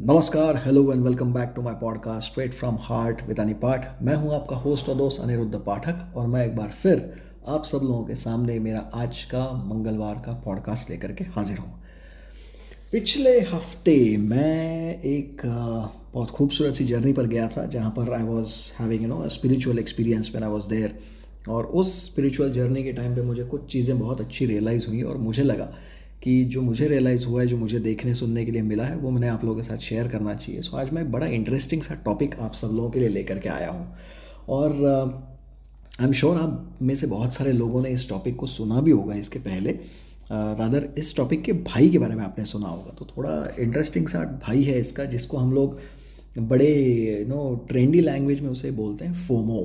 नमस्कार hello and welcome back to my podcast straight from heart with पाठ मैं हूँ आपका होस्ट और दोस्त अनिरुद्ध पाठक और मैं एक बार फिर आप सब लोगों के सामने मेरा आज का मंगलवार का पॉडकास्ट लेकर के हाजिर हूँ। पिछले हफ़्ते मैं एक बहुत खूबसूरत सी जर्नी पर गया था, जहाँ पर I was having you know spiritual experience when I was there और उस स्पिरिचुअल जर्नी के टाइम पे मुझे कुछ चीज़ें बहुत अच्छी रियलाइज़ हुई और मुझे लगा कि जो मुझे रियलाइज़ हुआ है जो मुझे देखने सुनने के लिए मिला है वो मैंने आप लोगों के साथ शेयर करना चाहिए। सो आज मैं बड़ा इंटरेस्टिंग सा टॉपिक आप सब लोगों के लिए लेकर के आया हूँ। और आई एम श्योर आप में से बहुत सारे लोगों ने इस टॉपिक को सुना भी होगा इसके पहले। रादर uh, इस टॉपिक के भाई के बारे में आपने सुना होगा। तो थोड़ा इंटरेस्टिंग सा भाई है इसका जिसको हम लोग बड़े यू नो ट्रेंडी लैंग्वेज में उसे बोलते हैं FOMO.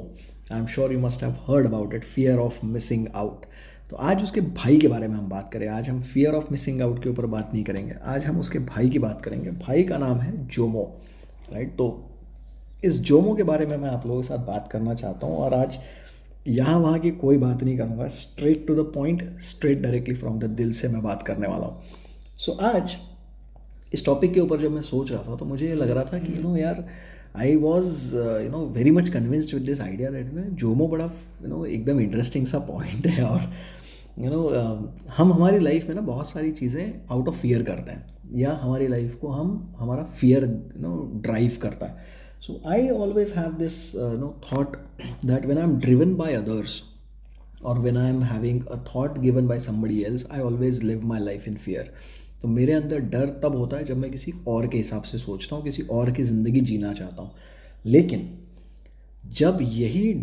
I am sure you must have heard about it fear of missing out तो आज उसके भाई के बारे में हम बात करें। आज हम फियर ऑफ़ मिसिंग आउट के ऊपर बात नहीं करेंगे। आज हम उसके भाई की बात करेंगे। भाई का नाम है जोमो राइट तो इस जोमो के बारे में मैं आप लोगों के साथ बात करना चाहता हूँ और आज यहाँ वहाँ की कोई बात नहीं करूँगा। Straight to the point straight directly from the दिल से मैं बात करने वाला हूँ। सो so, आज इस टॉपिक के ऊपर जब मैं सोच रहा था तो मुझे ये लग रहा था कि यू नो यार I was you know very much convinced with this idea that में जोमो बड़ा यू नो एकदम इंटरेस्टिंग सा पॉइंट है और यू नो uh, हम हमारी लाइफ में ना बहुत सारी चीज़ें आउट ऑफ़ फियर करते हैं। या हमारी लाइफ को हम हमारा फियर यू नो ड्राइव करता है। So I always have this know thought that when I am driven by others और when I am having a thought given by somebody else I always live my life in fear तो मेरे अंदर डर तब होता है जब मैं किसी और के हिसाब से सोचता हूँ किसी और की ज़िंदगी जीना चाहता हूँ। लेकिन जब यही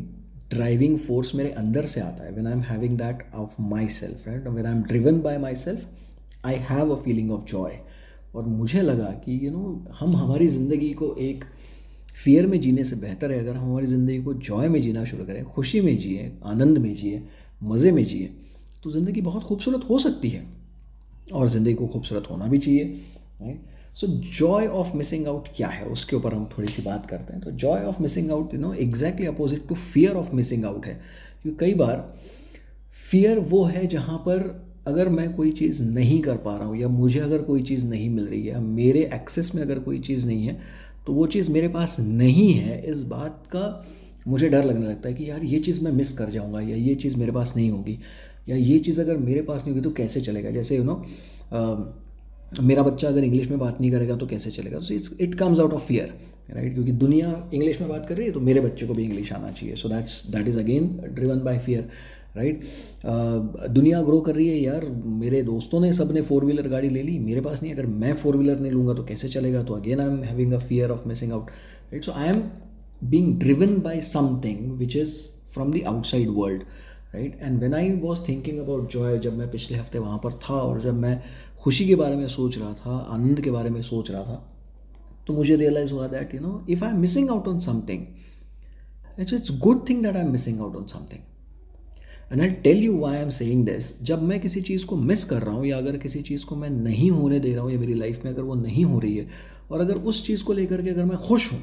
ड्राइविंग फोर्स मेरे अंदर से आता है when I am having that of my self right when I am driven by my self I have a feeling of joy और मुझे लगा कि यू you नो know, हम हमारी ज़िंदगी को एक फियर में जीने से बेहतर है अगर हम हमारी ज़िंदगी को जॉय में जीना शुरू करें खुशी में जिए आनंद में जिए मज़े में जिए तो ज़िंदगी बहुत खूबसूरत हो सकती है। और ज़िंदगी को खूबसूरत होना भी चाहिए right so joy of missing out क्या है? उसके ऊपर हम थोड़ी सी बात करते हैं। तो joy of missing out you know exactly opposite to fear of missing out है। क्योंकि कई बार फियर वो है जहाँ पर अगर मैं कोई चीज़ नहीं कर पा रहा हूँ या मुझे अगर कोई चीज़ नहीं मिल रही है मेरे एक्सेस में अगर कोई चीज़ नहीं है तो वो चीज़ मेरे पास नहीं है, इस बात का मुझे डर लगने लगता है कि यार ये चीज़ मैं मिस कर जाऊँगा या ये चीज़ मेरे पास नहीं होगी। या ये चीज़ अगर मेरे पास नहीं होगी तो कैसे चलेगा? जैसे यू नो मेरा बच्चा अगर इंग्लिश में बात नहीं करेगा तो कैसे चलेगा? तो it's it comes out of fear right क्योंकि दुनिया इंग्लिश में बात कर रही है तो मेरे बच्चे को भी इंग्लिश आना चाहिए। So that's that is again driven by fear right दुनिया ग्रो कर रही है यार। मेरे दोस्तों ने, सबने फोर व्हीलर गाड़ी ले ली। मेरे पास नहीं अगर मैं फोर व्हीलर नहीं लूँगा तो कैसे चलेगा? तो again I am having a fear of missing out right so I am being driven by something which is from the outside world right and when I was thinking about joy जब मैं पिछले हफ़्ते वहाँ पर था और जब मैं खुशी के बारे में सोच रहा था, आनंद के बारे में सोच रहा था तो मुझे रियलाइज़ हुआ that you know if I am missing out on something it's it's good thing that I am missing out on something and I tell you why I am saying this जब मैं किसी चीज़ को miss कर रहा हूँ या अगर किसी चीज़ को मैं नहीं होने दे रहा हूँ या मेरी लाइफ में अगर वो नहीं हो रही है, और अगर उस चीज़ को लेकर के अगर मैं खुश हूँ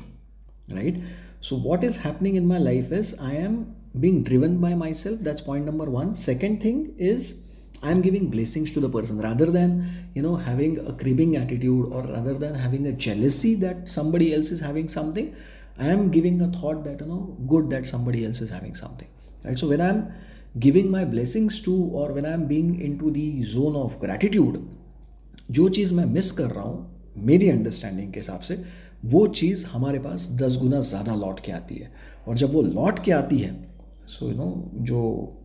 right so what is happening in my life is I am being driven by myself that's point number one second thing is i'm giving blessings to the person rather than you know having a cribbing attitude or rather than having a jealousy that somebody else is having something i am giving a thought that you know good that somebody else is having something right so when i'm giving my blessings to or when i'm being into the zone of gratitude जो चीज़ मैं miss कर रहा हूँ मेरी understanding के हिसाब से वो चीज़ हमारे पास दस गुना ज़्यादा लौट के आती है। और जब वो लौट के आती है सो यू नो जो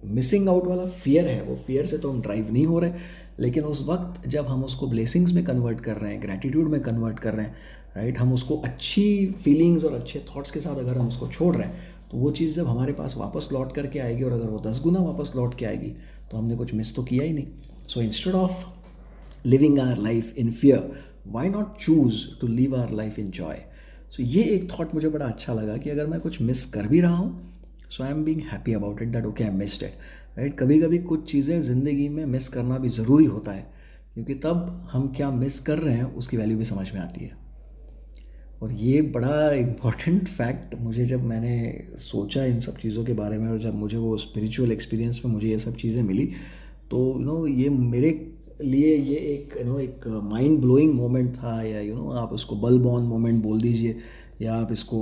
मिसिंग आउट वाला फियर है, वो फियर से तो हम ड्राइव नहीं हो रहे, लेकिन उस वक्त जब हम उसको ब्लेसिंग्स में कन्वर्ट कर रहे हैं ग्रेटिट्यूड में कन्वर्ट कर रहे हैं राइट हम उसको अच्छी फीलिंग्स और अच्छे थॉट्स के साथ अगर हम उसको छोड़ रहे हैं तो वो चीज़ जब हमारे पास वापस लौट करके आएगी और अगर वो दस गुना वापस लौट के आएगी तो हमने कुछ मिस तो किया ही नहीं। So instead of living our life in fear why not choose to live our life in joy सो ये एक थॉट मुझे बड़ा अच्छा लगा कि अगर मैं कुछ मिस कर भी रहा हूँ so I am being happy about it that okay I missed it right कभी कभी कुछ चीज़ें ज़िंदगी में मिस करना भी ज़रूरी होता है, क्योंकि तब हम क्या मिस कर रहे हैं, उसकी वैल्यू भी समझ में आती है। और ये बड़ा इंपॉर्टेंट फैक्ट मुझे जब मैंने सोचा इन सब चीज़ों के बारे में और जब मुझे वो स्पिरिचुअल एक्सपीरियंस में मुझे ये सब चीज़ें मिली तो यू नो ये मेरे लिए ये एक यू नो एक माइंड ब्लोइंग मोमेंट था या यू नो आप उसको बल बॉन मोमेंट बोल दीजिए या आप इसको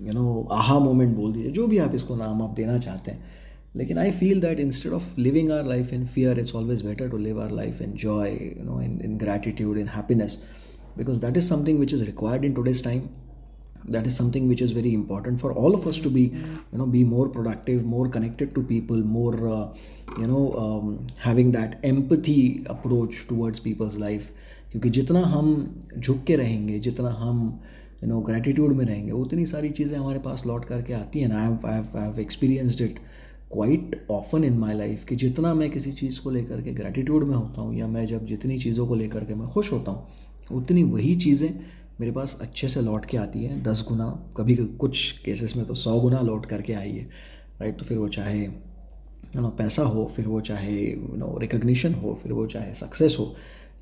यू नो आहा मोमेंट बोल दीजिए, जो भी आप इसको नाम आप देना चाहते हैं। लेकिन I feel that instead of living our life in fear it's always better to live our life in joy you know in in gratitude in happiness because that is something which is required in today's time. That is something which is very important for all of us to be you know be more productive more connected to people more uh, you know um, having that empathy approach towards people's life क्योंकि जितना हम झुक के रहेंगे जितना हम you know gratitude में रहेंगे उतनी सारी चीज़ें हमारे पास लौट करके आती हैं I have experienced it quite often in my life कि जितना मैं किसी चीज़ को लेकर के ग्रेटिट्यूड में होता हूँ या मैं जब जितनी चीज़ों को लेकर के मैं खुश होता हूँ उतनी वही चीज़ें मेरे पास अच्छे से लौट के आती है दस गुना कभी कुछ केसेस में तो सौ गुना लौट करके आई है राइट तो फिर वो चाहे यू नो पैसा हो फिर वो चाहे यू नो रिकग्निशन हो फिर वो चाहे सक्सेस हो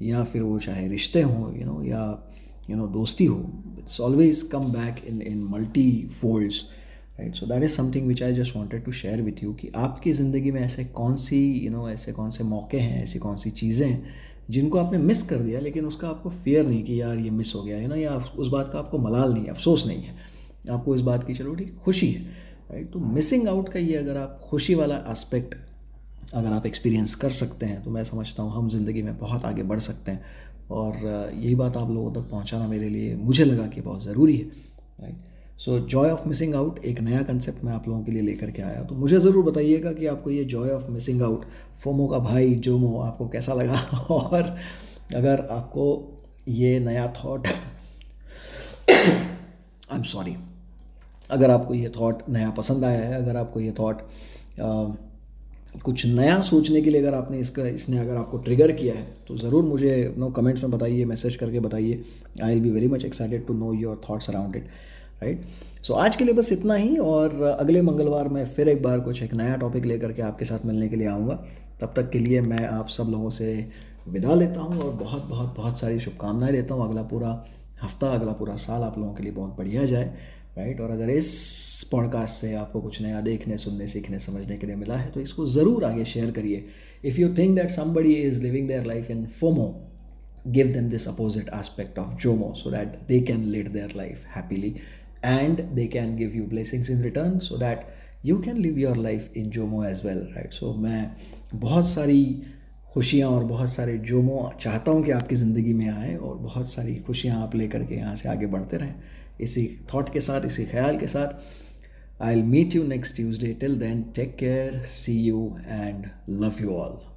या फिर वो चाहे रिश्ते हों यू नो या यू नो दोस्ती हो it's always come back in in multi folds right so that is something which I just wanted to share with you कि आपकी ज़िंदगी में ऐसे कौन सी यू you नो know, ऐसे कौन से मौके हैं ऐसी कौन सी चीज़ें हैं जिनको आपने मिस कर दिया, लेकिन उसका आपको फेयर नहीं कि यार ये मिस हो गया है ना या उस बात का आपको मलाल नहीं है, अफसोस नहीं है। आपको इस बात की, चलो ठीक खुशी है राइट तो मिसिंग आउट का ये अगर आप खुशी वाला एस्पेक्ट अगर आप एक्सपीरियंस कर सकते हैं तो मैं समझता हूँ हम ज़िंदगी में बहुत आगे बढ़ सकते हैं। और यही बात आप लोगों तक पहुँचाना मेरे लिए मुझे लगा कि बहुत ज़रूरी है right so joy of missing out एक नया कंसेप्ट मैं आप लोगों के लिए लेकर के आया तो मुझे ज़रूर बताइएगा कि आपको ये joy of missing out FOMO का भाई, जोमो, आपको कैसा लगा? और अगर आपको ये नया थॉट आई एम सॉरी अगर आपको ये थॉट नया पसंद आया है, अगर आपको ये थॉट कुछ नया सोचने के लिए अगर आपने इसका, इसने अगर आपको ट्रिगर किया है तो ज़रूर मुझे नो कमेंट्स में बताइए मैसेज करके बताइए। I will be very much excited to know your thoughts around it right so आज के लिए बस इतना ही और अगले मंगलवार मैं फिर एक बार कुछ एक नया टॉपिक लेकर के आपके साथ मिलने के लिए आऊँगा। तब तक के लिए मैं आप सब लोगों से विदा लेता हूँ और बहुत बहुत बहुत सारी शुभकामनाएँ देता हूँ। अगला पूरा हफ़्ता, अगला पूरा साल आप लोगों के लिए बहुत बढ़िया जाए राइट और अगर इस पॉडकास्ट से आपको कुछ नया देखने, सुनने, सीखने, समझने के लिए मिला है तो इसको ज़रूर आगे शेयर करिए। If you think that somebody is living their life in FOMO give them this opposite aspect of jomo so that they can lead their life happily and they can give you blessings in return so that you can live your life in jomo as well, right? So, मैं बहुत सारी खुशियाँ और बहुत सारे Jomo चाहता हूँ कि आपकी ज़िंदगी में आए और बहुत सारी खुशियाँ आप लेकर के यहाँ से आगे बढ़ते रहें। इसी थॉट के साथ, इसी ख्याल के साथ I meet you next Tuesday till then take care see you and love you all